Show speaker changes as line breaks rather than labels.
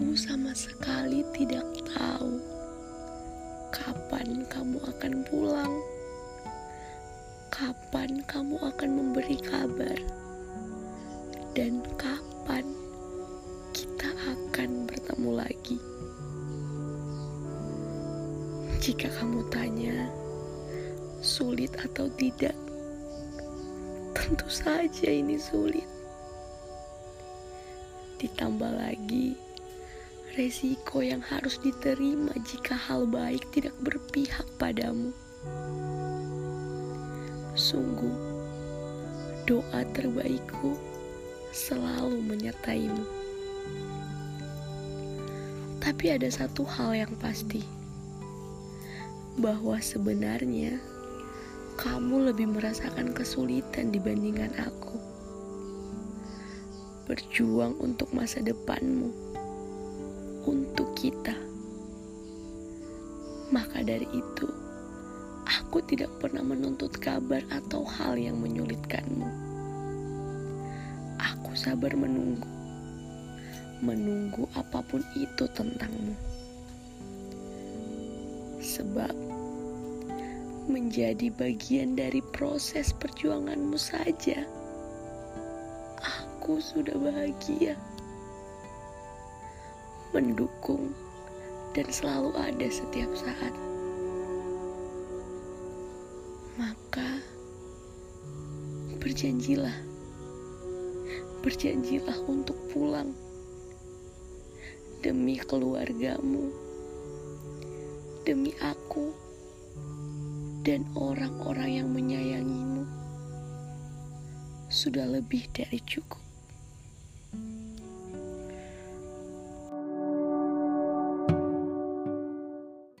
Aku sama sekali tidak tahu kapan kamu akan pulang, kapan kamu akan memberi kabar, dan kapan kita akan bertemu lagi. Jika kamu tanya, sulit atau tidak, tentu saja ini sulit. Ditambah lagi, resiko yang harus diterima jika hal baik tidak berpihak padamu. Sungguh, doa terbaikku selalu menyertaimu. Tapi ada satu hal yang pasti, bahwa sebenarnya kamu lebih merasakan kesulitan dibandingkan aku berjuang untuk masa depanmu, untuk kita. Maka dari itu, aku tidak pernah menuntut kabar atau hal yang menyulitkanmu. Aku sabar menunggu, menunggu apa pun itu tentangmu. Sebab menjadi bagian dari proses perjuanganmu saja aku sudah bahagia, mendukung, dan selalu ada setiap saat. Maka, berjanjilah, berjanjilah untuk pulang demi keluargamu, demi aku, dan orang-orang yang menyayangimu sudah lebih dari cukup.